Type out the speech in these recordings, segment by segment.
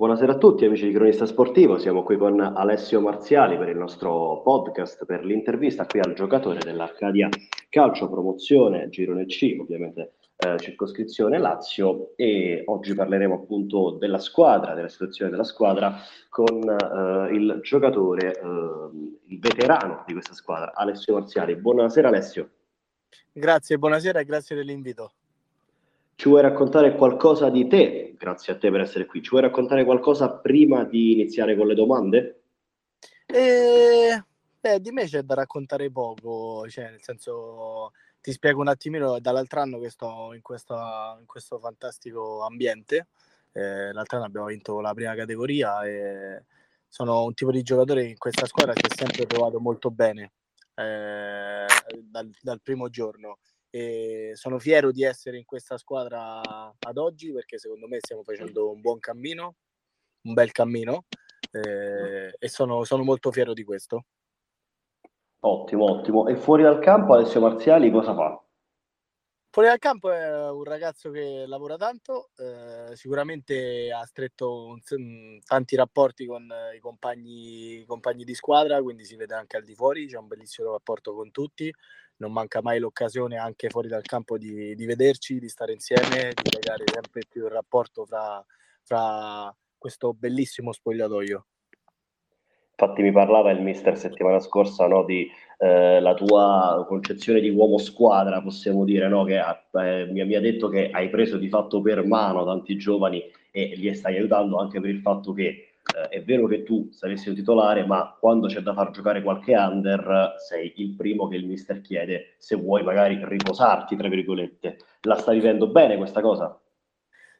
Buonasera a tutti amici di Cronista Sportivo, siamo qui con Alessio Marziali per il nostro podcast, per l'intervista qui al giocatore dell'Arcadia Calcio Promozione Girone C, ovviamente eh, circoscrizione Lazio e oggi parleremo appunto della squadra, della situazione della squadra con eh, il giocatore, eh, il veterano di questa squadra, Alessio Marziali. Buonasera Alessio. Grazie, buonasera e grazie dell'invito. Ci vuoi raccontare qualcosa di te? Grazie a te per essere qui. Ci vuoi raccontare qualcosa prima di iniziare con le domande? Eh, beh, di me c'è da raccontare poco, cioè nel senso ti spiego un attimino, dall'altro anno che sto in, questa, in questo fantastico ambiente, eh, l'altro anno abbiamo vinto la prima categoria e sono un tipo di giocatore in questa squadra che ho sempre trovato molto bene eh, dal, dal primo giorno e sono fiero di essere in questa squadra ad oggi perché secondo me stiamo facendo un buon cammino, un bel cammino eh, e sono, sono, molto fiero di questo. Ottimo, ottimo. E fuori dal campo Alessio Marziali cosa fa? Fuori dal campo è un ragazzo che lavora tanto, eh, sicuramente ha stretto un, tanti rapporti con i compagni, i compagni di squadra, quindi si vede anche al di fuori, c'è un bellissimo rapporto con tutti non manca mai l'occasione anche fuori dal campo di, di vederci, di stare insieme, di legare sempre più il rapporto fra, fra questo bellissimo spogliatoio. Infatti mi parlava il mister settimana scorsa no, di eh, la tua concezione di uomo squadra, possiamo dire, no, che eh, mi, mi, ha detto che hai preso di fatto per mano tanti giovani e li stai aiutando anche per il fatto che eh, è vero che tu saresti un titolare, ma quando c'è da far giocare qualche under, sei il primo che il mister chiede se vuoi magari riposarti, tra virgolette. La sta vivendo bene questa cosa?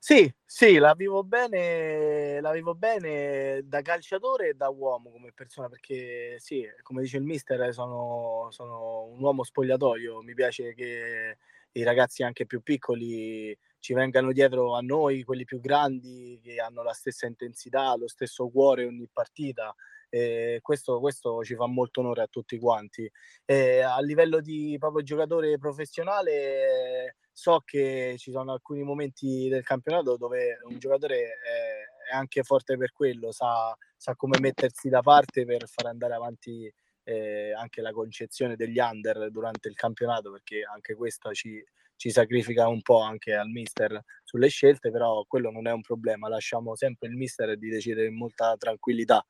Sì, sì, la vivo bene, la vivo bene da calciatore e da uomo come persona, perché sì, come dice il mister, sono, sono un uomo spogliatoio, mi piace che i ragazzi anche più piccoli ci vengano dietro a noi, quelli più grandi, che hanno la stessa intensità, lo stesso cuore ogni partita. E questo, questo ci fa molto onore a tutti quanti. E a livello di proprio giocatore professionale, so che ci sono alcuni momenti del campionato dove un giocatore è, è anche forte per quello, sa, sa, come mettersi da parte per far andare avanti eh, anche la concezione degli under durante il campionato, perché anche questo ci, ci sacrifica un po' anche al mister sulle scelte, però quello non è un problema, lasciamo sempre il mister di decidere in molta tranquillità.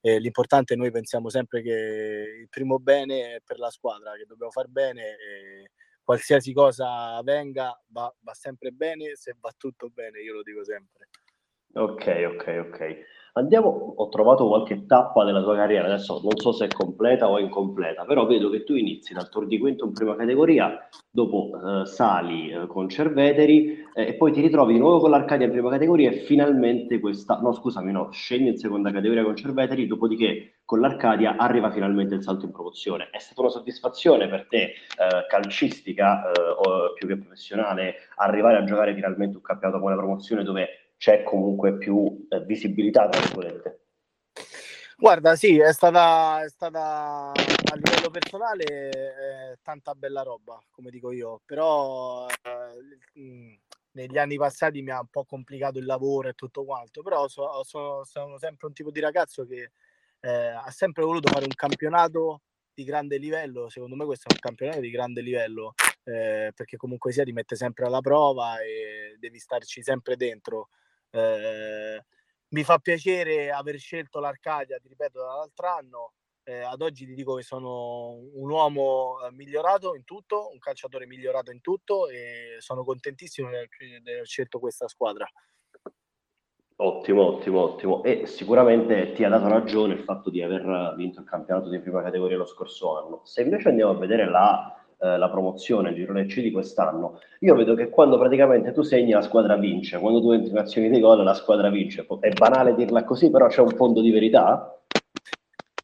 Eh, l'importante noi pensiamo sempre che il primo bene è per la squadra, che dobbiamo far bene e qualsiasi cosa venga va, va sempre bene, se va tutto bene, io lo dico sempre. Ok, ok, ok. Andiamo, ho trovato qualche tappa della tua carriera, adesso non so se è completa o incompleta, però vedo che tu inizi dal Tour di Quinto in prima categoria, dopo eh, sali eh, con Cerveteri eh, e poi ti ritrovi di nuovo con l'Arcadia in prima categoria e finalmente questa, no scusami, no, scendi in seconda categoria con Cerveteri, dopodiché con l'Arcadia arriva finalmente il salto in promozione. È stata una soddisfazione per te eh, calcistica eh, o più che professionale arrivare a giocare finalmente un campionato con la promozione dove c'è comunque più eh, visibilità, tra virgolette. Guarda, sì, è stata, è stata a livello personale eh, tanta bella roba, come dico io, però eh, negli anni passati mi ha un po' complicato il lavoro e tutto quanto, però so, so, sono sempre un tipo di ragazzo che eh, ha sempre voluto fare un campionato di grande livello, secondo me questo è un campionato di grande livello, eh, perché comunque sia ti mette sempre alla prova e devi starci sempre dentro. Eh, mi fa piacere aver scelto l'Arcadia, ti ripeto, dall'altro anno. Eh, ad oggi ti dico che sono un uomo eh, migliorato in tutto, un calciatore migliorato in tutto e sono contentissimo di aver scelto questa squadra. Ottimo, ottimo, ottimo. E sicuramente ti ha dato ragione il fatto di aver vinto il campionato di prima categoria lo scorso anno. Se invece andiamo a vedere la eh, la promozione, il girone C di quest'anno, io vedo che quando praticamente tu segni la squadra vince, quando tu entri in azioni di gol la squadra vince. È banale dirla così, però c'è un fondo di verità?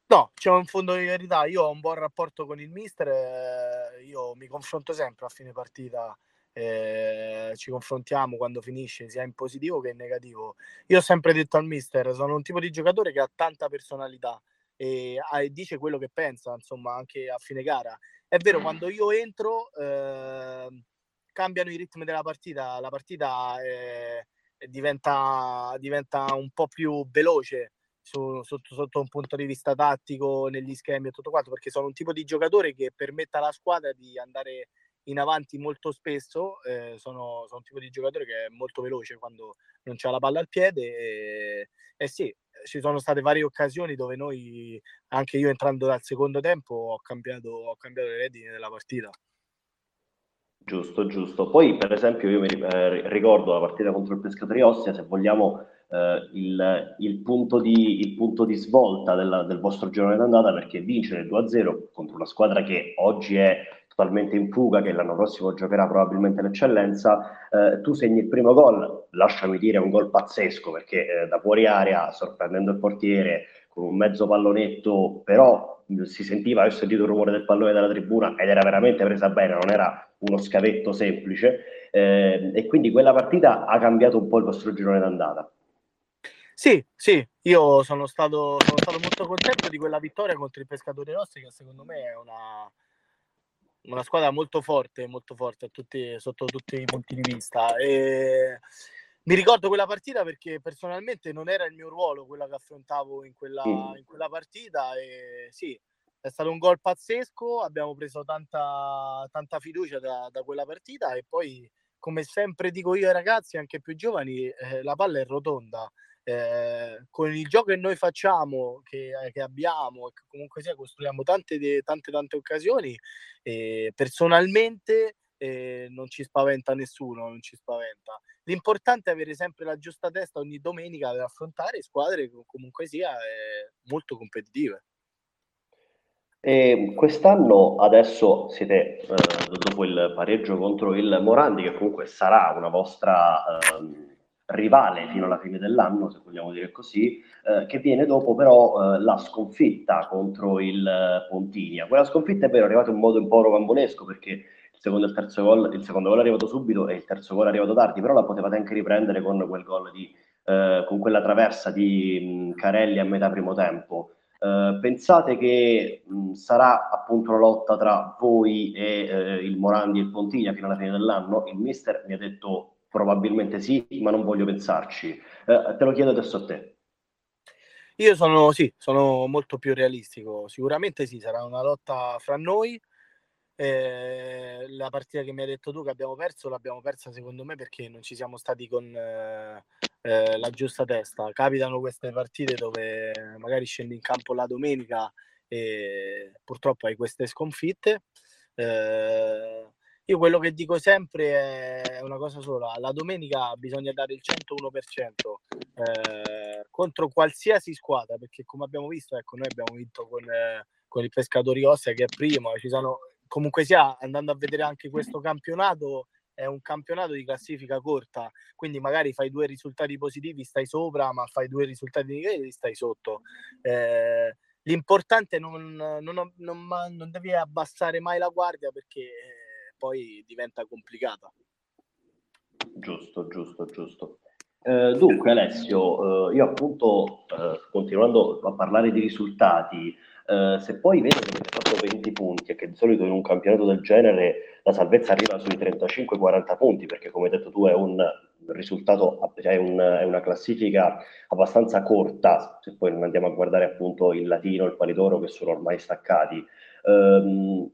No, c'è un fondo di verità. Io ho un buon rapporto con il mister, eh, io mi confronto sempre a fine partita. Eh, ci confrontiamo quando finisce sia in positivo che in negativo. Io ho sempre detto al mister: sono un tipo di giocatore che ha tanta personalità e, e dice quello che pensa, insomma, anche a fine gara. È vero, quando io entro eh, cambiano i ritmi della partita, la partita è, diventa, diventa un po' più veloce su, sotto, sotto, un punto di vista tattico, negli schemi e tutto quanto, perché sono un tipo di giocatore che permette alla squadra di andare in avanti molto spesso, eh, sono, sono, un tipo di giocatore che è molto veloce quando non c'ha la palla al piede e, e sì, ci sono state varie occasioni dove noi, anche io entrando dal secondo tempo, ho cambiato, ho cambiato le redini della partita. Giusto, giusto. Poi, per esempio, io mi eh, ricordo la partita contro il Pescatori Ostia, se vogliamo, eh, il, il, punto di, il, punto di, svolta della, del vostro girone d'andata, perché vincere 2-0 contro una squadra che oggi è totalmente in fuga, che l'anno prossimo giocherà probabilmente l'eccellenza, eh, tu segni il primo gol, lasciami dire, un gol pazzesco, perché eh, da fuori area, sorprendendo il portiere, con un mezzo pallonetto, però si sentiva, ho sentito il rumore del pallone dalla tribuna ed era veramente presa bene, non era uno scavetto semplice eh, e quindi quella partita ha cambiato un po' il vostro girone d'andata. Sì, sì, io sono stato, sono stato molto contento di quella vittoria contro il Pescatore Rossi che secondo me è una, una squadra molto forte, molto forte tutti, sotto tutti i punti di vista. E mi ricordo quella partita perché personalmente non era il mio ruolo quello che affrontavo in quella, in quella partita e sì, è stato un gol pazzesco, abbiamo preso tanta, tanta fiducia da, da, quella partita e poi, come sempre dico io ai ragazzi, anche più giovani, eh, la palla è rotonda. Eh, con il gioco che noi facciamo, che, eh, che abbiamo, che comunque sia, costruiamo tante, tante, tante occasioni, eh, personalmente eh, non ci spaventa nessuno, non ci spaventa. L'importante è avere sempre la giusta testa ogni domenica per affrontare squadre che comunque sia eh, molto competitive. E quest'anno adesso siete, eh, dopo il pareggio contro il Morandi, che comunque sarà una vostra eh, rivale fino alla fine dell'anno, se vogliamo dire così, eh, che viene dopo però eh, la sconfitta contro il Pontinia. Quella sconfitta è vero, è arrivata in modo un po' rocambolesco perché il secondo e il terzo gol, il secondo gol è arrivato subito e il terzo gol è arrivato tardi, però la potevate anche riprendere con quel gol di, eh, con quella traversa di mh, Carelli a metà primo tempo. Uh, pensate che mh, sarà appunto una lotta tra voi e il Morandi e il Pontiglia fino alla fine dell'anno? Il mister mi ha detto probabilmente sì, ma non voglio pensarci. Uh, te lo chiedo adesso a te. Io sono, sì, sono molto più realistico. Sicuramente sì, sarà una lotta fra noi. Eh, la partita che mi hai detto tu che abbiamo perso, l'abbiamo persa secondo me perché non ci siamo stati con eh, eh, la giusta testa. Capitano queste partite dove magari scendi in campo la domenica e purtroppo hai queste sconfitte. Eh, io quello che dico sempre è una cosa sola, la domenica bisogna dare il 101% eh, contro qualsiasi squadra, perché come abbiamo visto, ecco, noi abbiamo vinto con, eh, con il Pescatori Ostia che è primo, ci sono comunque sia andando a vedere anche questo campionato è un campionato di classifica corta, quindi magari fai due risultati positivi, stai sopra, ma fai due risultati negativi, stai sotto. Eh, l'importante è non, non, non, non, devi abbassare mai la guardia perché eh, poi diventa complicata. Giusto, giusto, giusto. Eh, dunque Alessio, eh, io appunto eh, continuando a parlare di risultati, eh, se poi vedo che avete fatto 20 punti e che di solito in un campionato del genere la salvezza arriva sui 35-40 punti, perché come hai detto tu è un risultato, è, un, è, una classifica abbastanza corta, se poi non andiamo a guardare appunto il latino, il palidoro che sono ormai staccati. Um,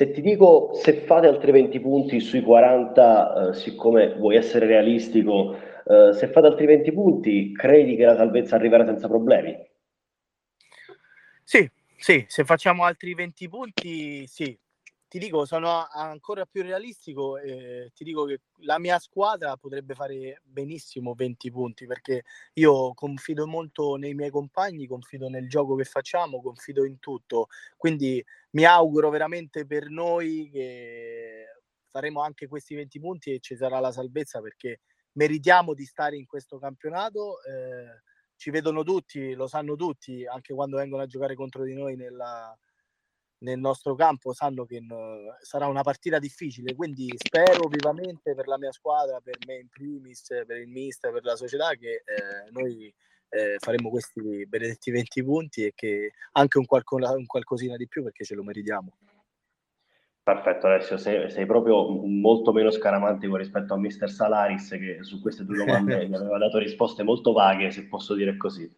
se ti dico se fate altri 20 punti sui 40, eh, siccome vuoi essere realistico, eh, se fate altri 20 punti, credi che la salvezza arriverà senza problemi? Sì, sì, se facciamo altri 20 punti, sì. Ti dico, sono ancora più realistico e ti dico che la mia squadra potrebbe fare benissimo 20 punti perché io confido molto nei miei compagni, confido nel gioco che facciamo, confido in tutto. Quindi mi auguro veramente per noi che faremo anche questi 20 punti e ci sarà la salvezza perché meritiamo di stare in questo campionato. Eh, ci vedono tutti, lo sanno tutti, anche quando vengono a giocare contro di noi nella, nel nostro campo, sanno che no, sarà una partita difficile, quindi spero vivamente per la mia squadra, per me in primis, per il mister, per la società, che eh, noi eh, faremo questi benedetti 20 punti e che anche un, qualco, un qualcosina di più perché ce lo meritiamo. Perfetto Alessio, sei, sei, proprio molto meno scaramantico rispetto a Mister Salaris che su queste due domande mi aveva dato risposte molto vaghe, se posso dire così.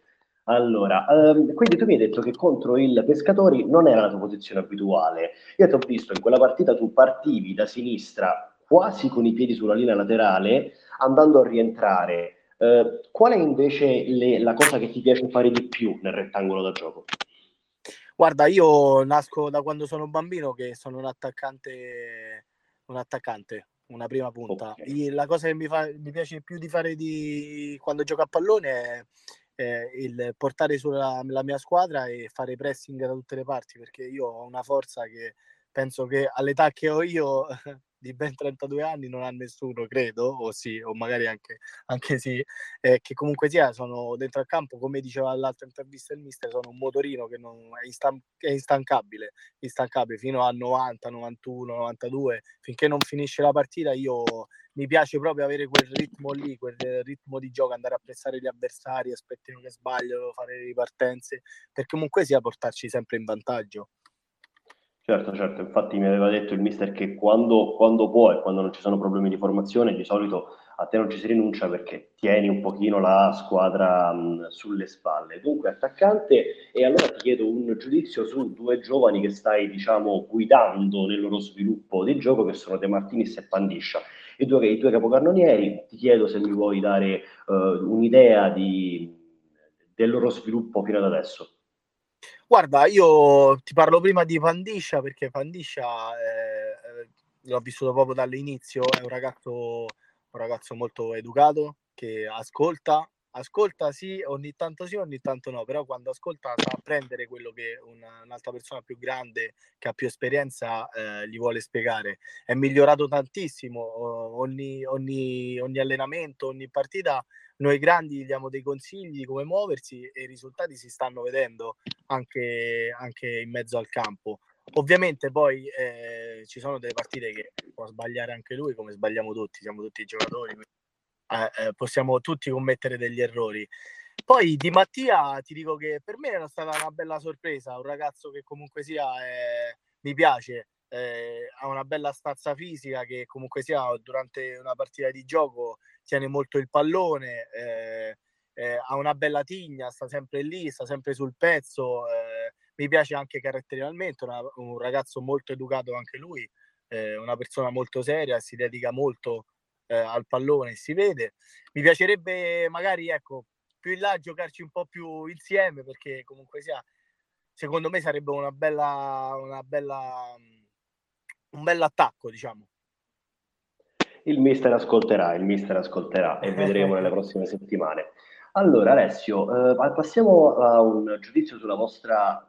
Allora, ehm, quindi tu mi hai detto che contro il Pescatori non era la tua posizione abituale. Io ti ho visto in quella partita tu partivi da sinistra quasi con i piedi sulla linea laterale, andando a rientrare. Eh, qual è invece le, la cosa che ti piace fare di più nel rettangolo da gioco? Guarda, io nasco da quando sono bambino che sono un attaccante, un attaccante, una prima punta. Okay. La cosa che mi, fa, mi piace più di fare di, quando gioco a pallone è, è il portare sulla la mia squadra e fare pressing da tutte le parti, perché io ho una forza che penso che all'età che ho io di ben 32 anni non ha nessuno, credo, o sì, o magari anche, anche sì, eh, che comunque sia, sono dentro al campo, come diceva all'altra intervista il mister, sono un motorino che non, è, instan- è instancabile, instancabile fino a 90, 91, 92, finché non finisce la partita io mi piace proprio avere quel ritmo lì, quel ritmo di gioco, andare a pressare gli avversari, aspettino che sbagliano, fare le ripartenze, per comunque sia portarci sempre in vantaggio. Certo, certo, infatti mi aveva detto il mister che quando, quando può e quando non ci sono problemi di formazione, di solito a te non ci si rinuncia perché tieni un pochino la squadra mh, sulle spalle. Dunque, attaccante, e allora ti chiedo un giudizio su due giovani che stai, diciamo, guidando nel loro sviluppo di gioco, che sono De Martinis e Pandiscia. I due, i due capocannonieri, ti chiedo se mi vuoi dare uh, un'idea di, del loro sviluppo fino ad adesso. Guarda, io ti parlo prima di Pandiscia perché Pandiscia eh, l'ho vissuto proprio dall'inizio, è un ragazzo, un ragazzo molto educato che ascolta, ascolta sì, ogni tanto sì, ogni tanto no, però quando ascolta sa prendere quello che una, un'altra persona più grande, che ha più esperienza, eh, gli vuole spiegare. È migliorato tantissimo, ogni, ogni, ogni allenamento, ogni partita noi grandi gli diamo dei consigli di come muoversi e i risultati si stanno vedendo anche, anche in mezzo al campo. Ovviamente poi eh, ci sono delle partite che può sbagliare anche lui, come sbagliamo tutti, siamo tutti giocatori, eh, eh, possiamo tutti commettere degli errori. Poi di Mattia ti dico che per me era stata una bella sorpresa, un ragazzo che comunque sia eh, mi piace, eh, ha una bella stazza fisica che comunque sia durante una partita di gioco tiene molto il pallone, eh, eh, ha una bella tigna, sta sempre lì, sta sempre sul pezzo. Eh, mi piace anche caratterialmente, una, un ragazzo molto educato anche lui, eh, una persona molto seria, si dedica molto eh, al pallone, si vede. Mi piacerebbe magari, ecco, più in là giocarci un po' più insieme perché comunque sia, secondo me sarebbe una bella, una bella, un bell'attacco, diciamo il mister ascolterà, il mister ascolterà e vedremo nelle prossime settimane. Allora Alessio, eh, passiamo a un giudizio sulla vostra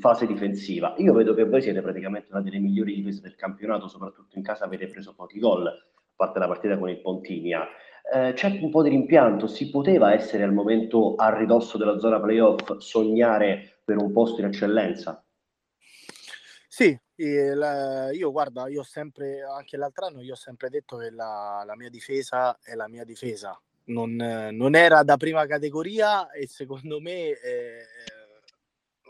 fase difensiva. Io vedo che voi siete praticamente una delle migliori difese del campionato, soprattutto in casa avete preso pochi gol, parte la partita con il Pontinia. Eh, c'è un po' di rimpianto, si poteva essere al momento a ridosso della zona playoff, sognare per un posto in eccellenza? Sì, la, io guarda, io sempre, anche l'altro anno, io ho sempre detto che la, la mia difesa è la mia difesa. Non, non, era da prima categoria e secondo me eh,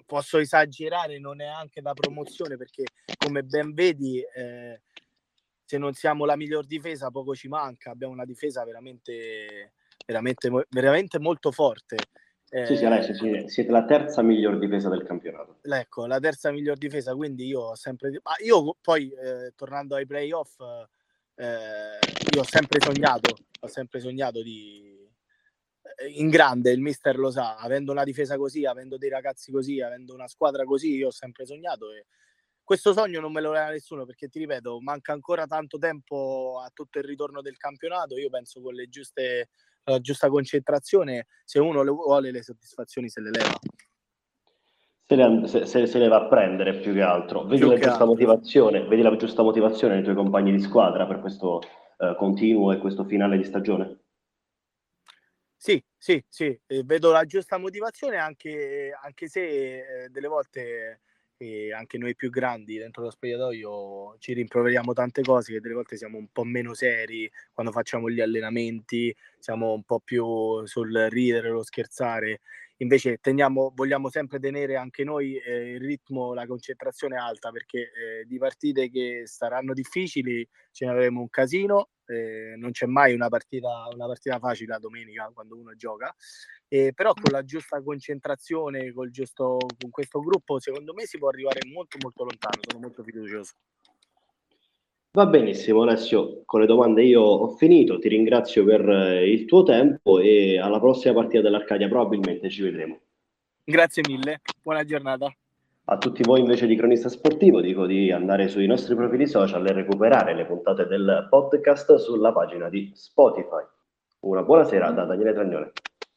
posso esagerare, non è anche da promozione perché come ben vedi eh, se non siamo la miglior difesa poco ci manca, abbiamo una difesa veramente, veramente, veramente molto forte. Eh, sì, sì, Alessio, sì, siete la terza miglior difesa del campionato. Ecco, la terza miglior difesa, quindi io ho sempre... Ma io poi, eh, tornando ai playoff, eh, io ho sempre sognato, ho sempre sognato di... Eh, in grande, il mister lo sa, avendo una difesa così, avendo dei ragazzi così, avendo una squadra così, io ho sempre sognato e questo sogno non me lo dà nessuno perché ti ripeto, manca ancora tanto tempo a tutto il ritorno del campionato. Io penso con le giuste la giusta concentrazione, se uno le vuole le soddisfazioni se le leva. Se le, se, se le va a prendere più che altro. Vedi più la giusta altro. motivazione, vedi la giusta motivazione nei tuoi compagni di squadra per questo uh, continuo e questo finale di stagione? Sì, sì, sì, vedo la giusta motivazione anche, anche se eh, delle volte e anche noi più grandi dentro lo spogliatoio ci rimproveriamo tante cose che delle volte siamo un po' meno seri quando facciamo gli allenamenti, siamo un po' più sul ridere, lo scherzare. Invece teniamo, vogliamo sempre tenere anche noi eh, il ritmo, la concentrazione alta perché eh, di partite che saranno difficili ce ne avremo un casino, eh, non c'è mai una partita, una partita facile la domenica quando uno gioca, eh, però con la giusta concentrazione, giusto, con questo gruppo secondo me si può arrivare molto molto lontano, sono molto fiducioso. Va benissimo Alessio, con le domande io ho finito, ti ringrazio per eh, il tuo tempo e alla prossima partita dell'Arcadia probabilmente ci vedremo. Grazie mille, buona giornata. A tutti voi invece di cronista sportivo dico di andare sui nostri profili social e recuperare le puntate del podcast sulla pagina di Spotify. Una buona sera da Daniele Tragnone.